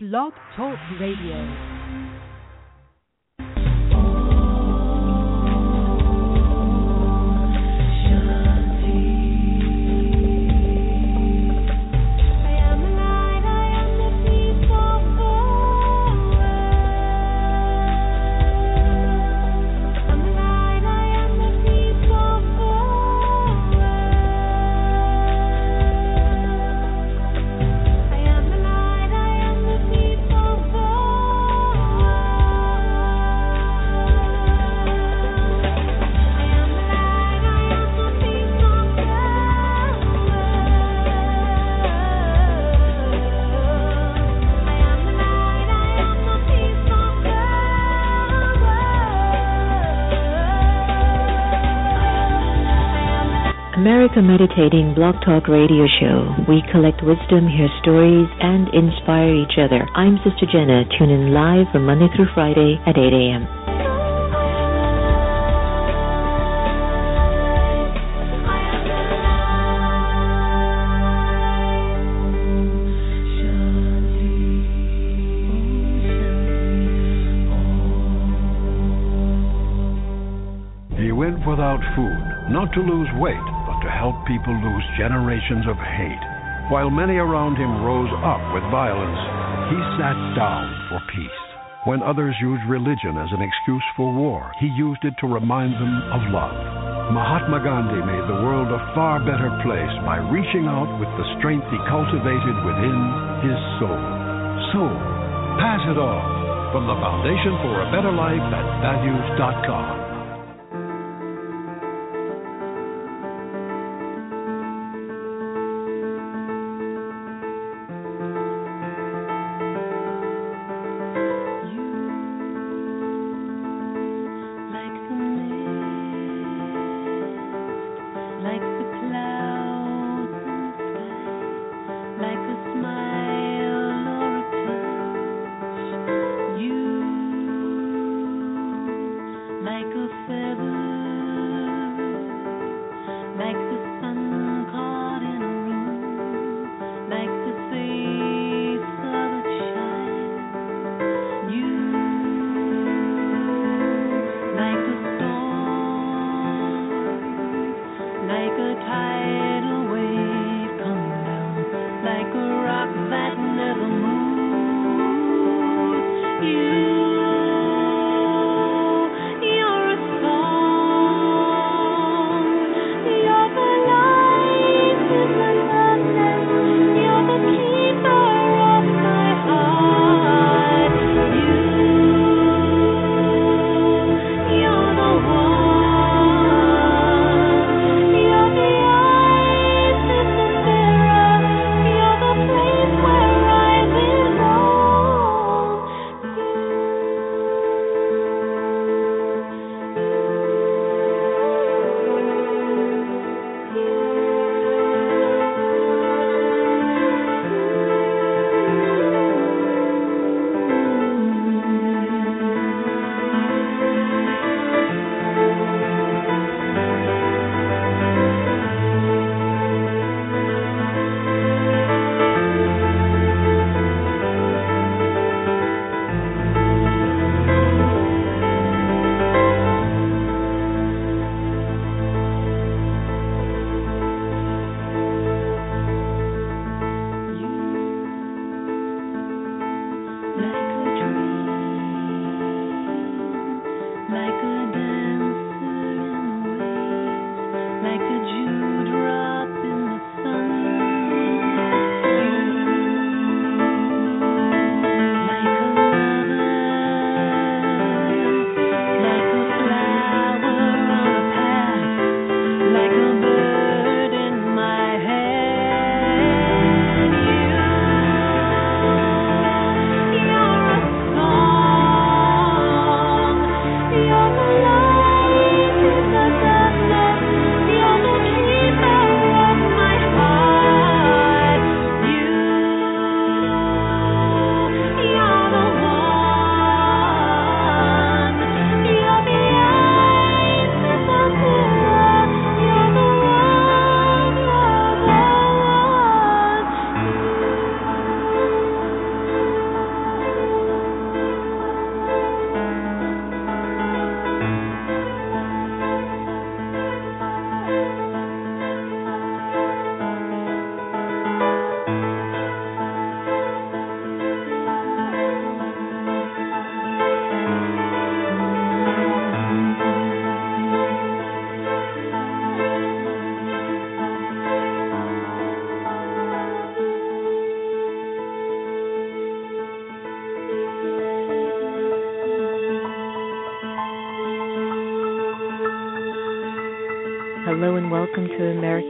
Blog Talk Radio. America Meditating Blog Talk Radio Show. We collect wisdom, hear stories, and inspire each other. I'm Sister Jenna. Tune in live from Monday through Friday at 8 a.m. He went without food, not to lose weight, help people lose generations of hate. While many around him rose up with violence, he sat down for peace. When others used religion as an excuse for war, he used it to remind them of love. Mahatma Gandhi made the world a far better place by reaching out with the strength he cultivated within his soul. So, pass it on from the Foundation for a Better Life at values.com.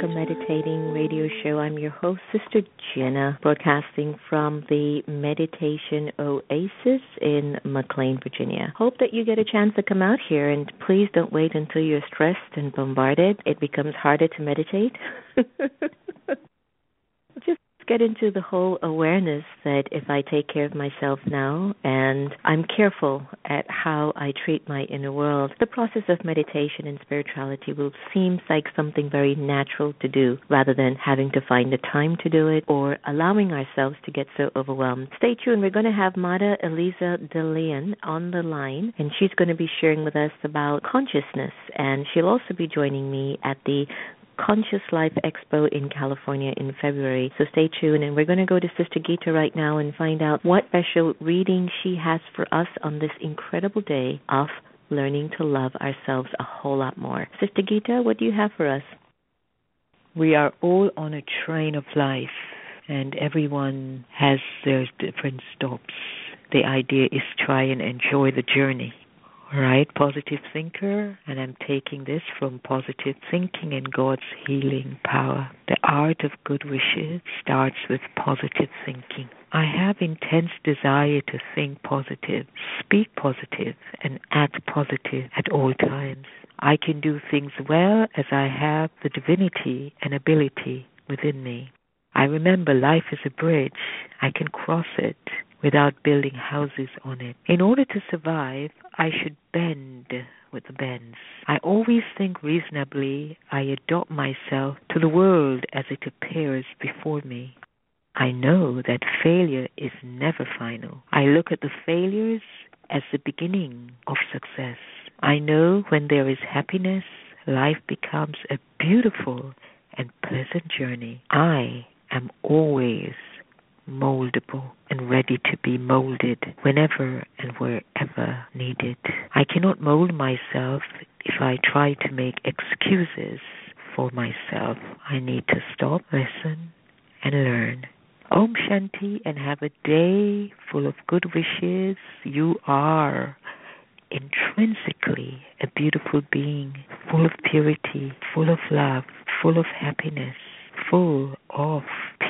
to Meditating Radio Show. I'm your host, Sister Jenna, broadcasting from the Meditation Oasis in McLean, Virginia. Hope that you get a chance to come out here and please don't wait until you're stressed and bombarded. It becomes harder to meditate. Get into the whole awareness that if I take care of myself now and I'm careful at how I treat my inner world, the process of meditation and spirituality will seem like something very natural to do rather than having to find the time to do it or allowing ourselves to get so overwhelmed. Stay tuned. We're going to have Mada Eliza Dalian on the line and she's going to be sharing with us about consciousness and she'll also be joining me at the Conscious Life Expo in California in February. So stay tuned, and we're going to go to Sister Gita right now and find out what special reading she has for us on this incredible day of learning to love ourselves a whole lot more. Sister Gita, what do you have for us? We are all on a train of life, and everyone has their different stops. The idea is try and enjoy the journey right? Positive thinker, and I'm taking this from positive thinking and God's healing power. The art of good wishes starts with positive thinking. I have intense desire to think positive, speak positive, and act positive at all times. I can do things well as I have the divinity and ability within me. I remember life is a bridge. I can cross it without building houses on it. In order to survive, I should bend with the bends. I always think reasonably. I adopt myself to the world as it appears before me. I know that failure is never final. I look at the failures as the beginning of success. I know when there is happiness, life becomes a beautiful and pleasant journey. I am always moldable and ready to be molded whenever and wherever needed. I cannot mold myself if I try to make excuses for myself. I need to stop, listen, and learn. Om Shanti and have a day full of good wishes. You are intrinsically a beautiful being, full of purity, full of love, full of happiness full of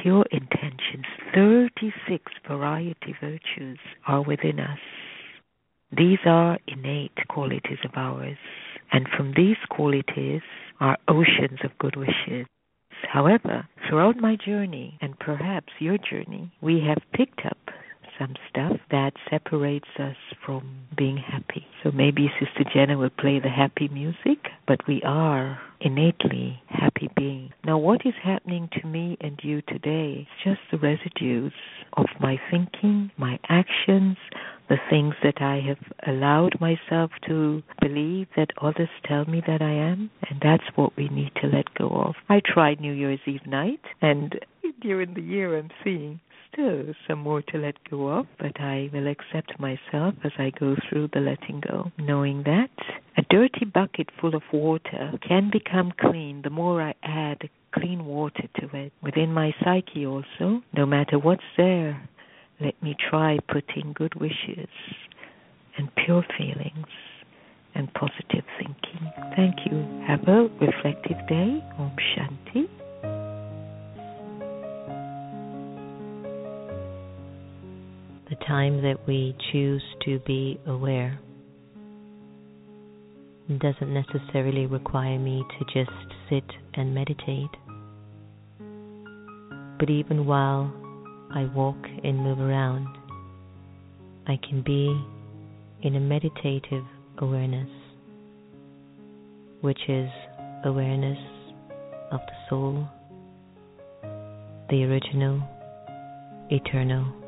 pure intentions. 36 variety virtues are within us. These are innate qualities of ours, and from these qualities are oceans of good wishes. However, throughout my journey, and perhaps your journey, we have picked up some stuff that separates us from being happy. So maybe Sister Jenna will play the happy music, but we are innately happy being. Now, what is happening to me and you today is just the residues of my thinking, my actions, the things that I have allowed myself to believe that others tell me that I am, and that's what we need to let go of. I tried New Year's Eve night, and during the year I'm seeing still some more to let go of, but I will accept myself as I go through the letting go, knowing that a dirty bucket full of water can become clean the more I add clean water to it. Within my psyche also, no matter what's there, let me try putting good wishes and pure feelings and positive thinking. Thank you. Have a reflective day. Om Shanti. Time that we choose to be aware. It doesn't necessarily require me to just sit and meditate. But even while I walk and move around, I can be in a meditative awareness, which is awareness of the soul, the original, eternal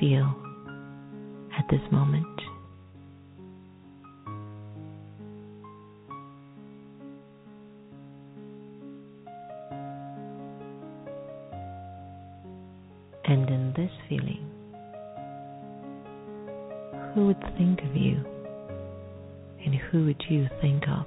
feel at this moment? And in this feeling, who would think of you and who would you think of?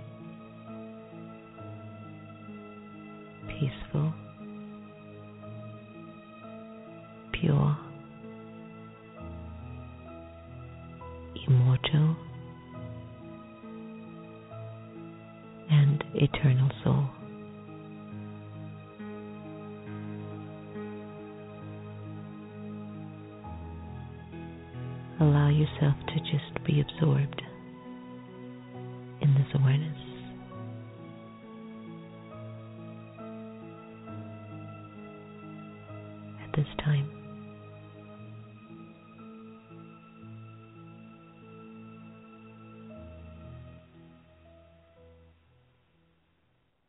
absorbed in this awareness. At this time.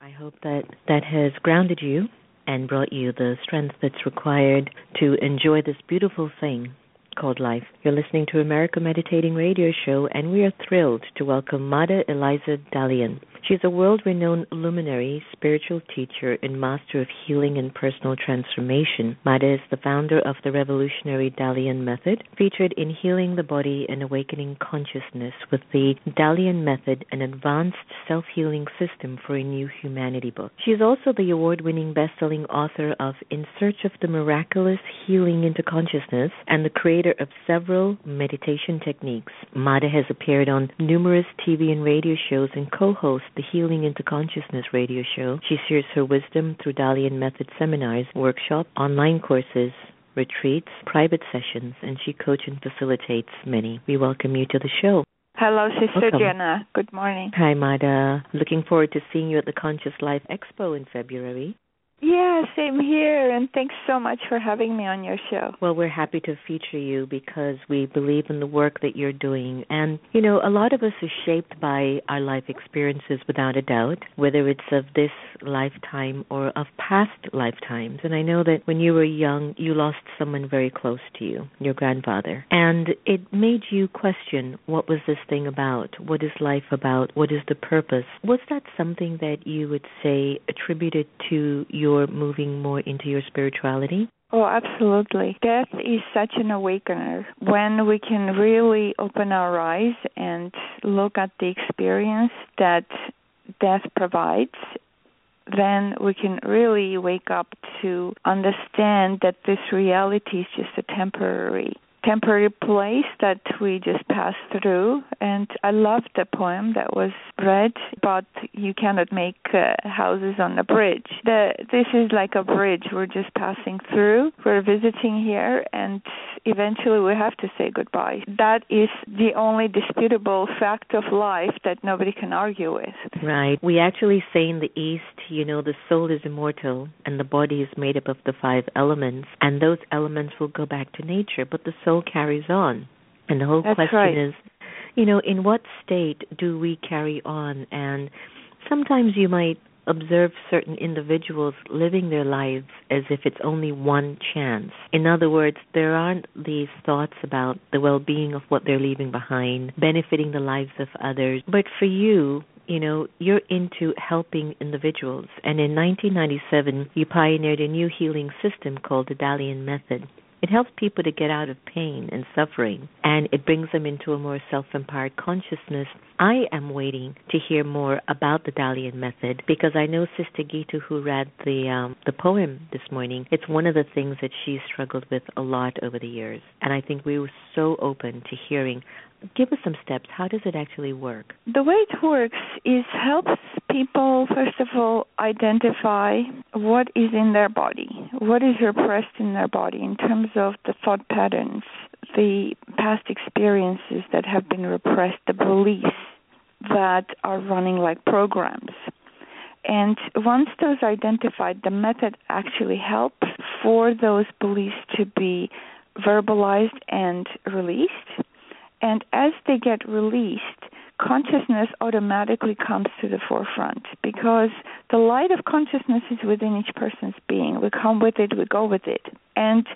I hope that that has grounded you and brought you the strength that's required to enjoy this beautiful thing called life. You're listening to America Meditating Radio Show, and we are thrilled to welcome Mada Eliza Dalian. She's a world renowned luminary, spiritual teacher, and master of healing and personal transformation. Mada is the founder of the revolutionary Dalian Method, featured in Healing the Body and Awakening Consciousness with the Dalian Method, an advanced self healing system for a new humanity book. She is also the award winning best selling author of In Search of the Miraculous Healing into Consciousness and the creator of several meditation techniques. Mada has appeared on numerous TV and radio shows and co hosts the Healing into Consciousness radio show. She shares her wisdom through Dalian Method seminars, workshops, online courses, retreats, private sessions, and she coaches and facilitates many. We welcome you to the show. Hello, Sister Welcome. Jenna. Good morning. Hi, Mada. Looking forward to seeing you at the Conscious Life Expo in February. Yeah, same here. And thanks so much for having me on your show. Well, we're happy to feature you because we believe in the work that you're doing. And, you know, a lot of us are shaped by our life experiences without a doubt, whether it's of this lifetime or of past lifetimes. And I know that when you were young, you lost someone very close to you, your grandfather. And it made you question what was this thing about? What is life about? What is the purpose? Was that something that you would say attributed to your moving more into your spirituality? Oh, absolutely. Death is such an awakener. When we can really open our eyes and look at the experience that death provides, then we can really wake up to understand that this reality is just a temporary temporary place that we just passed through. And I loved the poem that was read, but you cannot make uh, houses on a bridge. The, this is like a bridge. We're just passing through. We're visiting here, and eventually we have to say goodbye. That is the only disputable fact of life that nobody can argue with. Right. We actually say in the East, you know, the soul is immortal and the body is made up of the five elements, and those elements will go back to nature, but the soul carries on. And the whole That's question right. is, you know, in what state do we carry on? And sometimes you might observe certain individuals living their lives as if it's only one chance. In other words, there aren't these thoughts about the well being of what they're leaving behind, benefiting the lives of others. But for you, you know, you're into helping individuals. And in 1997, you pioneered a new healing system called the Dalian Method. It helps people to get out of pain and suffering, and it brings them into a more self empowered consciousness. I am waiting to hear more about the Dalian method because I know Sister Gita, who read the um, the poem this morning. It's one of the things that she struggled with a lot over the years, and I think we were so open to hearing. Give us some steps. How does it actually work? The way it works is helps people first of all identify what is in their body, what is repressed in their body in terms of the thought patterns, the past experiences that have been repressed, the beliefs that are running like programs. And once those are identified, the method actually helps for those beliefs to be verbalized and released. And as they get released, consciousness automatically comes to the forefront because the light of consciousness is within each person's being. We come with it, we go with it. And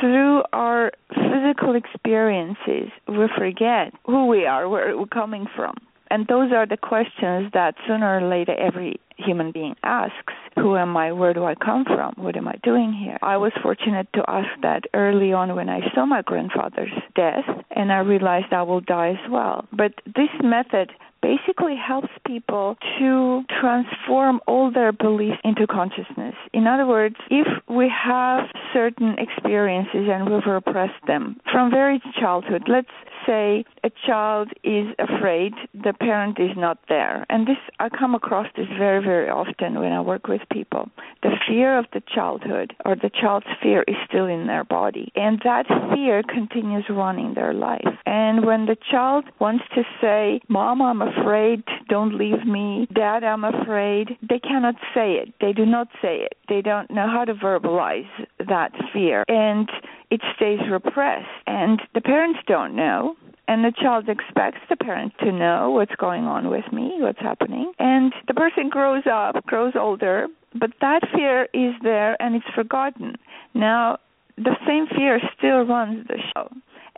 through our physical experiences, we forget who we are, where we're coming from. And those are the questions that sooner or later every human being asks Who am I? Where do I come from? What am I doing here? I was fortunate to ask that early on when I saw my grandfather's death, and I realized I will die as well. But this method basically helps people to transform all their beliefs into consciousness. In other words, if we have certain experiences and we've repressed them from very childhood, let's say a child is afraid the parent is not there. And this I come across this very, very often when I work with people. The fear of the childhood or the child's fear is still in their body. And that fear continues running their life. And when the child wants to say, Mom, I'm afraid, don't leave me, Dad, I'm afraid, they cannot say it. They do not say it. They don't know how to verbalize that fear. And it stays repressed. And the parents don't know and the child expects the parent to know what's going on with me, what's happening. And the person grows up, grows older, but that fear is there and it's forgotten. Now, the same fear still runs the show.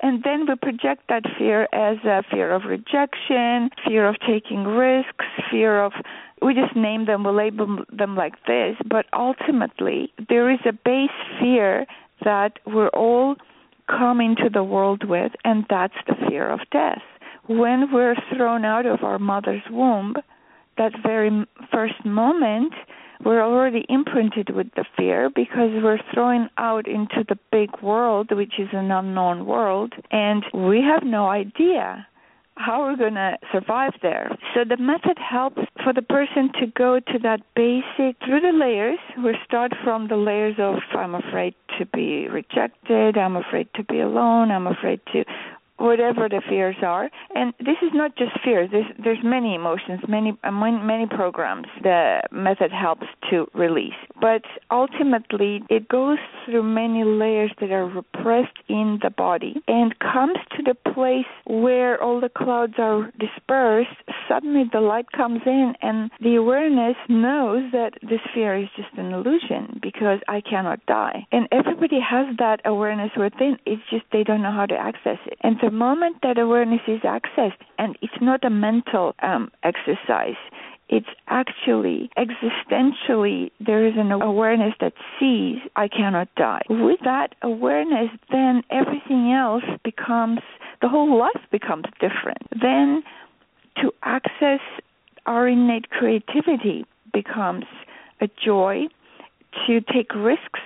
And then we project that fear as a fear of rejection, fear of taking risks, fear of we just name them, we label them like this, but ultimately there is a base fear that we're all come into the world with, and that's the fear of death. When we're thrown out of our mother's womb, that very first moment, we're already imprinted with the fear because we're thrown out into the big world, which is an unknown world, and we have no idea how are we're going to survive there. So the method helps for the person to go to that basic through the layers. We start from the layers of I'm afraid to be rejected, I'm afraid to be alone, I'm afraid to whatever the fears are. And this is not just fears. There's there's many emotions, many uh, many programs the method helps to release. But ultimately, it goes through many layers that are repressed in the body and comes to the place where all the clouds are dispersed. Suddenly, the light comes in, and the awareness knows that this fear is just an illusion because I cannot die. And everybody has that awareness within. It's just they don't know how to access it. And the moment that awareness is accessed, and it's not a mental um, exercise, it's actually existentially there is an awareness that sees I cannot die. With that awareness, then everything else becomes the whole life becomes different. Then to access our innate creativity becomes a joy. To take risks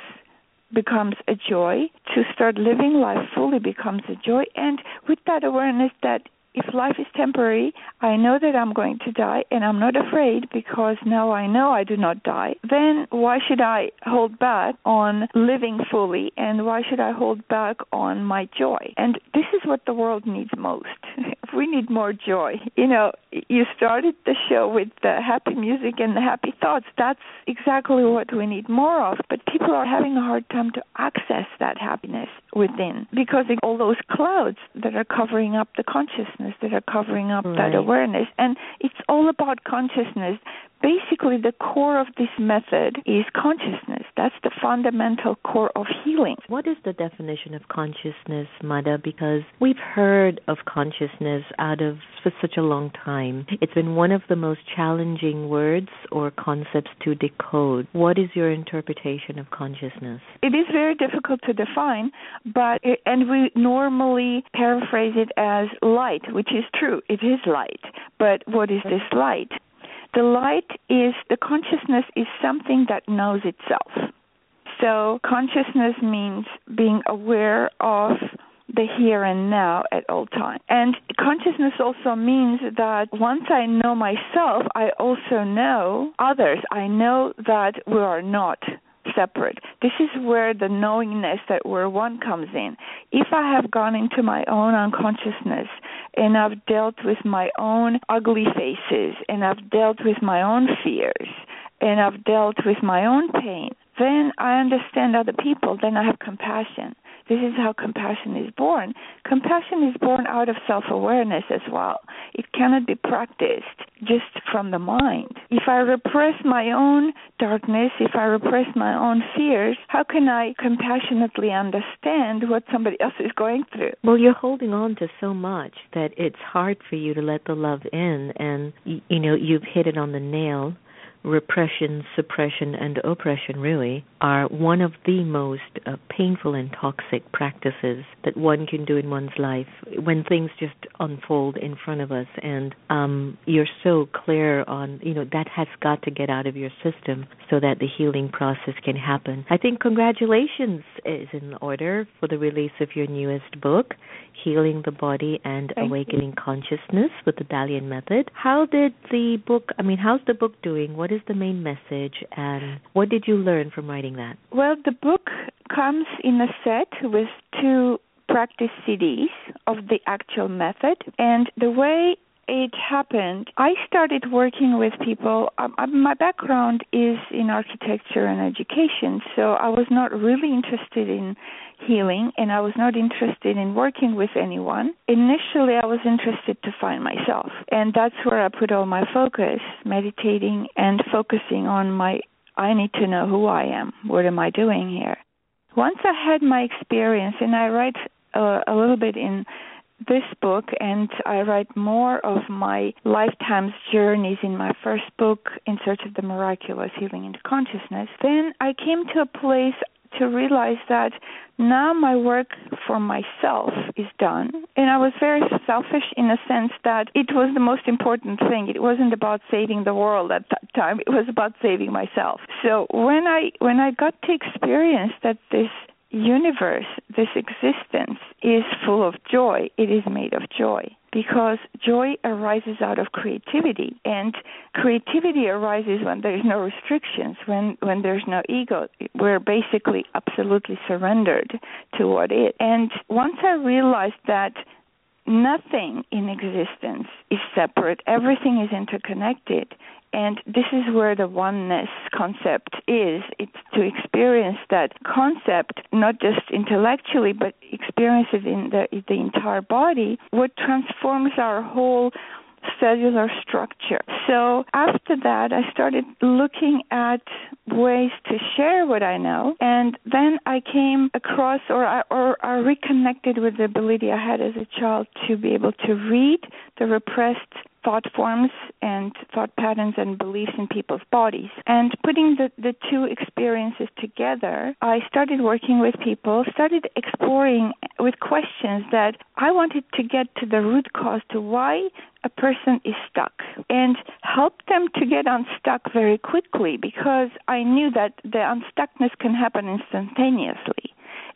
becomes a joy. To start living life fully becomes a joy. And with that awareness that if life is temporary, I know that I'm going to die and I'm not afraid because now I know I do not die, then why should I hold back on living fully and why should I hold back on my joy? And this is what the world needs most. we need more joy. You know, you started the show with the happy music and the happy thoughts. That's exactly what we need more of. But people are having a hard time to access that happiness within because of all those clouds that are covering up the consciousness, that are covering up right. that awareness. And it's all about consciousness basically the core of this method is consciousness. That's the fundamental core of healing. What is the definition of consciousness, Mada? Because we've heard of consciousness out of for such a long time. It's been one of the most challenging words or concepts to decode. What is your interpretation of consciousness? It is very difficult to define, but eh, and we normally paraphrase it as light, which is true. It is light. But what is this light? The light is the consciousness is something that knows itself. So consciousness means being aware of the here and now at all times. And consciousness also means that once I know myself, I also know others. I know that we are not separate. This is where the knowingness that we're one comes in. If I have gone into my own unconsciousness and I've dealt with my own ugly faces and I've dealt with my own fears and I've dealt with my own pain, then I understand other people, then I have compassion. This is how compassion is born. Compassion is born out of self awareness as well. It cannot be practiced just from the mind. If I repress my own darkness, if I repress my own fears, how can I compassionately understand what somebody else is going through? Well, you're holding on to so much that it's hard for you to let the love in. And, you know, you've hit it on the nail repression, suppression, and oppression really are one of the most uh, painful and toxic practices that one can do in one's life when things just unfold in front of us. And um, you're so clear on, you know, that has got to get out of your system so that the healing process can happen. I think congratulations is in order for the release of your newest book, Healing the Body and Thank Awakening you. Consciousness with the Dalian Method. How did the book, I mean, how's the book doing? What is the main message and what did you learn from writing that? Well, the book comes in a set with two practice CDs of the actual method. And the way it happened, I started working with people. Um, um, my background is in architecture and education, so I was not really interested in healing and I was not interested in working with anyone. Initially, I was interested to find myself, and that's where I put all my focus, meditating and focusing on my I need to know who I am. What am I doing here? Once I had my experience, and I write uh, a little bit in this book and I write more of my lifetime's journeys in my first book, In Search of the Miraculous Healing into Consciousness, then I came to a place to realize that now my work for myself is done. And I was very selfish in a sense that it was the most important thing. It wasn't about saving the world at that time. It was about saving myself. So when I when I got to experience that this universe, this existence, is full of joy. It is made of joy because joy arises out of creativity and creativity arises when there's no restrictions when when there's no ego we're basically absolutely surrendered to what is and once i realized that nothing in existence is separate, everything is interconnected. And this is where the oneness concept is. It's to experience that concept, not just intellectually, but experience it in the, the entire body, what transforms our whole cellular structure. So after that, I started looking at ways to share what I know, and then I came across or I, or I reconnected with the ability I had as a child to be able to read the repressed thought forms and thought patterns and beliefs in people's bodies. And putting the, the two experiences together, I started working with people, started exploring with questions that I wanted to get to the root cause to why a person is stuck and help them to get unstuck very quickly because I knew that the unstuckness can happen instantaneously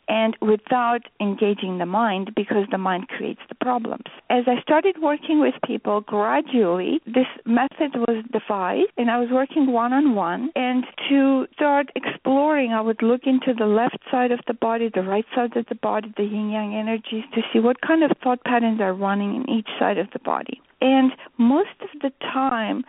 and without engaging the mind because the mind creates the problems. As I started working with people gradually, this method was devised and I was working one on one. And to start exploring, I would look into the left side of the body, the right side of the body, the yin yang energies to see what kind of thought patterns are running in each side of the body. And most of the time,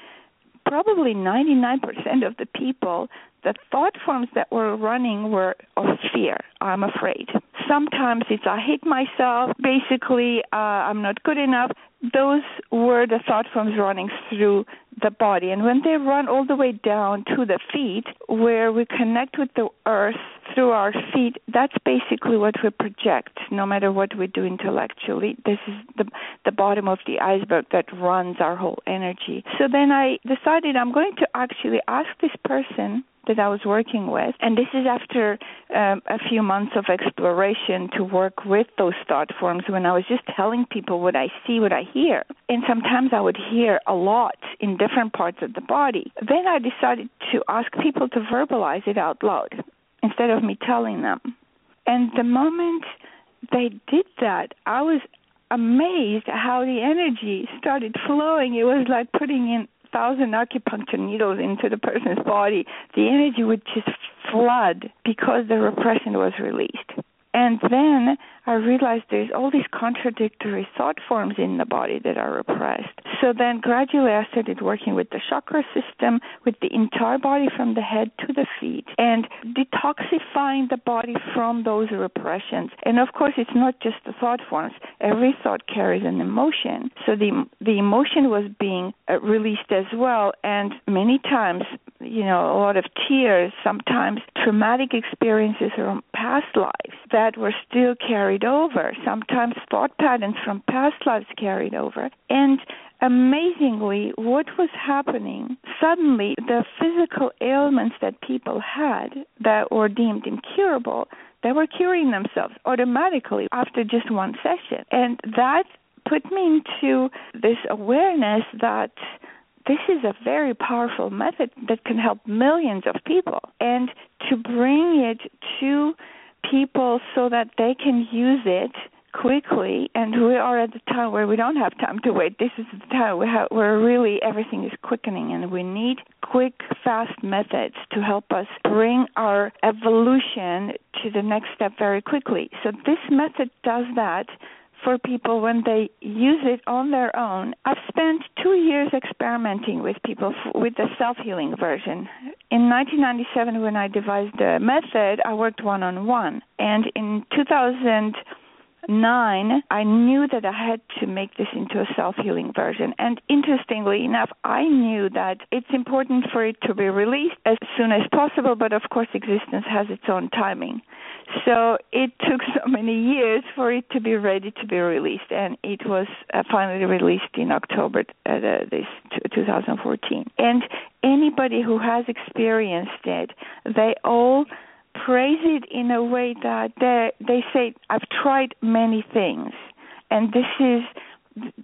probably 99% of the people the thought forms that were running were of fear. I'm afraid. Sometimes it's I hate myself. Basically, uh, I'm not good enough. Those were the thought forms running through the body. And when they run all the way down to the feet, where we connect with the earth through our feet, that's basically what we project, no matter what we do intellectually. This is the, the bottom of the iceberg that runs our whole energy. So then I decided I'm going to actually ask this person that I was working with. And this is after um, a few months of exploration to work with those thought forms when I was just telling people what I see, what I hear. And sometimes I would hear a lot in different parts of the body. Then I decided to ask people to verbalize it out loud instead of me telling them. And the moment they did that, I was amazed how the energy started flowing. It was like putting in thousand acupuncture needles into the person's body, the energy would just flood because the repression was released. And then I realized there's all these contradictory thought forms in the body that are repressed. So then gradually I started working with the chakra system, with the entire body from the head to the feet, and detoxifying the body from those repressions. And of course, it's not just the thought forms. Every thought carries an emotion. So the the emotion was being uh, released as well, and many times, you know, a lot of tears, sometimes traumatic experiences past lives that were still carried over. Sometimes thought patterns from past lives carried over. And amazingly, what was happening, suddenly the physical ailments that people had that were deemed incurable, they were curing themselves automatically after just one session. And that put me into this awareness that this is a very powerful method that can help millions of people. And to bring it to people so that they can use it quickly and we are at the time where we don't have time to wait this is the time where really everything is quickening and we need quick fast methods to help us bring our evolution to the next step very quickly so this method does that for people when they use it on their own. I've spent two years experimenting with people f- with the self healing version. In 1997, when I devised the method, I worked one on one. And in 2000, nine, I knew that I had to make this into a self healing version. And interestingly enough, I knew that it's important for it to be released as soon as possible, but of course, existence has its own timing. So it took so many years for it to be ready to be released, and it was uh, finally released in October uh, this 2014. And anybody who has experienced it, they all praise it in a way that they they say I've tried many things, and this is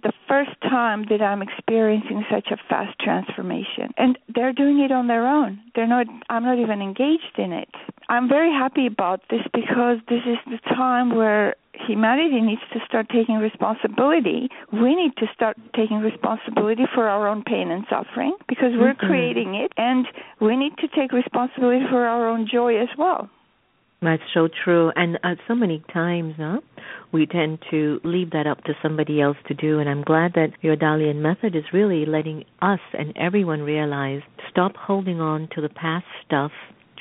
the first time that I'm experiencing such a fast transformation. And they're doing it on their own. They're not I'm not even engaged in it. I'm very happy about this because this is the time where humanity needs to start taking responsibility. We need to start taking responsibility for our own pain and suffering because we're mm-hmm. creating it and we need to take responsibility for our own joy as well. That's so true. And uh, so many times, huh, we tend to leave that up to somebody else to do. And I'm glad that your Dalian method is really letting us and everyone realize stop holding on to the past stuff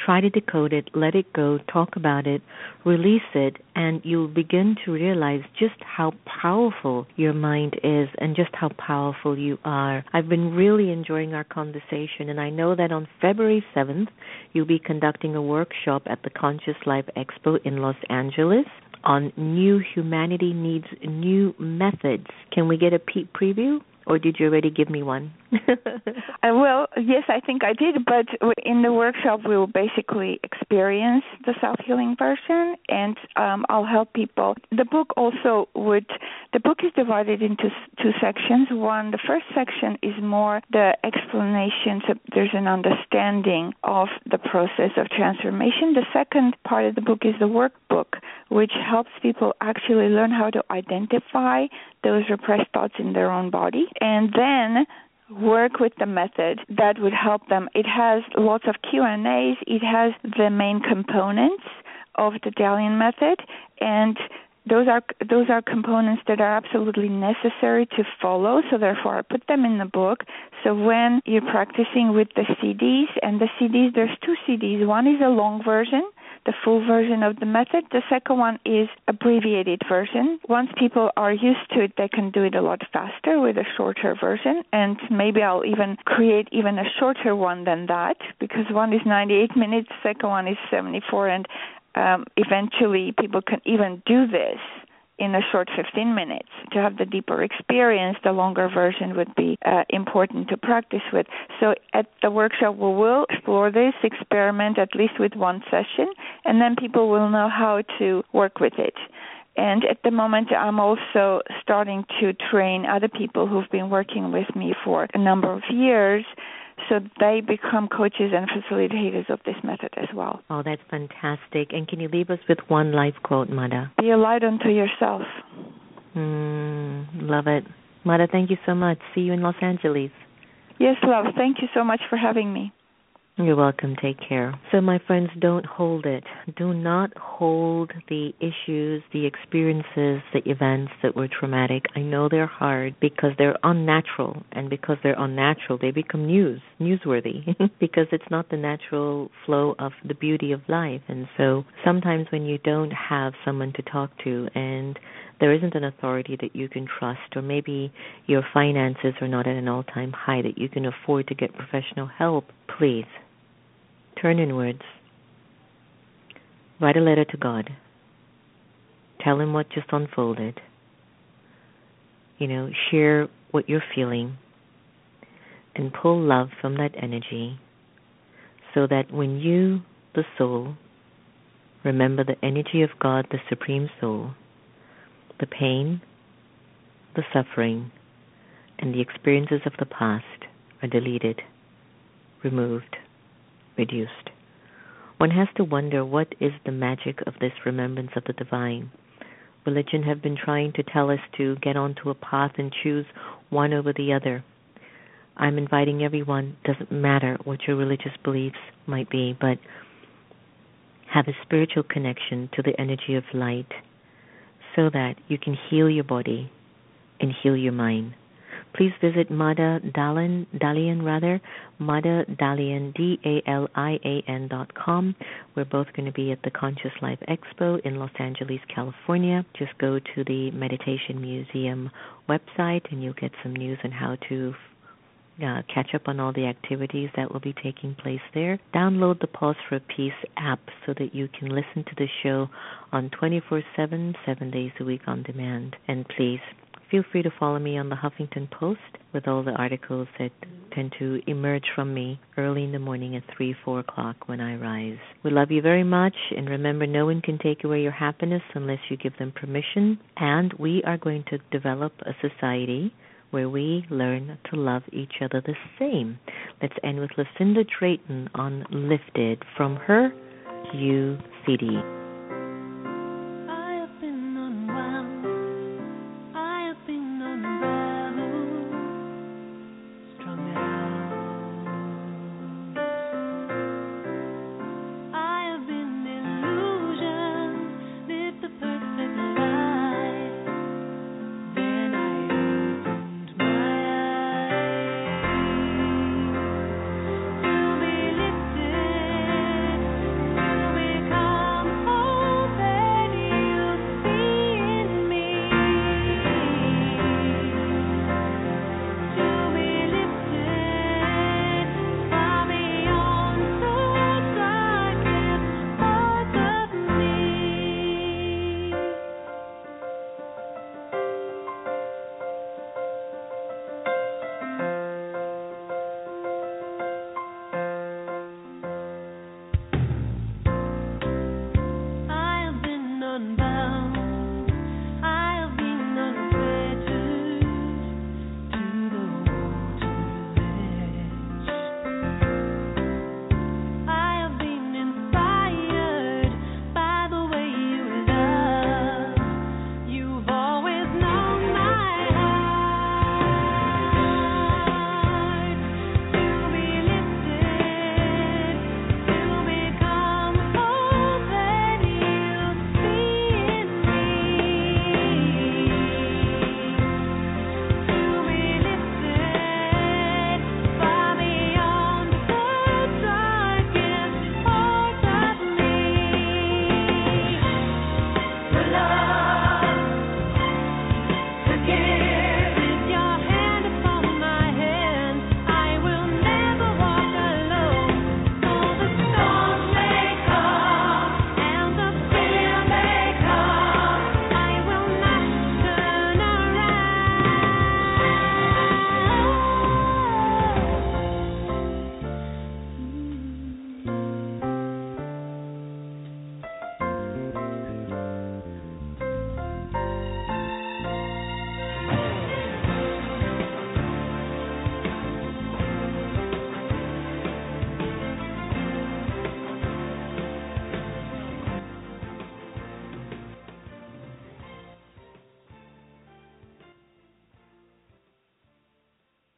try to decode it, let it go, talk about it, release it, and you'll begin to realize just how powerful your mind is and just how powerful you are. I've been really enjoying our conversation, and I know that on February 7th, you'll be conducting a workshop at the Conscious Life Expo in Los Angeles on New Humanity Needs New Methods. Can we get a peek preview? Or did you already give me one? uh, well, yes, I think I did, but in the workshop we will basically experience the self-healing version, and um, I'll help people. The book also would. The book is divided into two sections. One, the first section is more the explanation, so there's an understanding of the process of transformation. The second part of the book is the workbook, which helps people actually learn how to identify those repressed thoughts in their own body and then work with the method that would help them. It has lots of Q&As, it has the main components of the Dalian method and those are those are components that are absolutely necessary to follow so therefore I put them in the book so when you're practicing with the CDs and the CDs there's two CDs one is a long version the full version of the method. The second one is abbreviated version. Once people are used to it, they can do it a lot faster with a shorter version. And maybe I'll even create even a shorter one than that because one is 98 minutes, second one is 74, and um, eventually people can even do this in a short 15 minutes. To have the deeper experience, the longer version would be uh, important to practice with. So at the workshop, we will explore this, experiment at least with one session, and then people will know how to work with it. And at the moment, I'm also starting to train other people who've been working with me for a number of years so they become coaches and facilitators of this method as well. Oh, that's fantastic. And can you leave us with one life quote, Mada? Be a light unto yourself. Mm, love it. Mada, thank you so much. See you in Los Angeles. Yes, love. Thank you so much for having me. You're welcome. Take care. So, my friends, don't hold it. Do not hold the issues, the experiences, the events that were traumatic. I know they're hard because they're unnatural, and because they're unnatural, they become news, newsworthy, because it's not the natural flow of the beauty of life. And so, sometimes when you don't have someone to talk to, and there isn't an authority that you can trust, or maybe your finances are not at an all time high that you can afford to get professional help, please Turn inwards. Write a letter to God. Tell Him what just unfolded. You know, share what you're feeling and pull love from that energy so that when you, the soul, remember the energy of God, the Supreme Soul, the pain, the suffering, and the experiences of the past are deleted, removed reduced. One has to wonder what is the magic of this remembrance of the divine. Religion have been trying to tell us to get onto a path and choose one over the other. I'm inviting everyone, doesn't matter what your religious beliefs might be, but have a spiritual connection to the energy of light so that you can heal your body and heal your mind please visit Mada Dalian, Dalian rather, Mada Dalian, D-A-L-I-A-N dot com. We're both going to be at the Conscious Life Expo in Los Angeles, California. Just go to the Meditation Museum website and you'll get some news on how to uh, catch up on all the activities that will be taking place there. Download the Pause for Peace app so that you can listen to the show on 24 7, 7 days a week on demand. And please Feel free to follow me on the Huffington Post with all the articles that tend to emerge from me early in the morning at 3, 4 o'clock when I rise. We love you very much, and remember, no one can take away your happiness unless you give them permission. And we are going to develop a society where we learn to love each other the same. Let's end with Lucinda Drayton on Lifted from her You CD.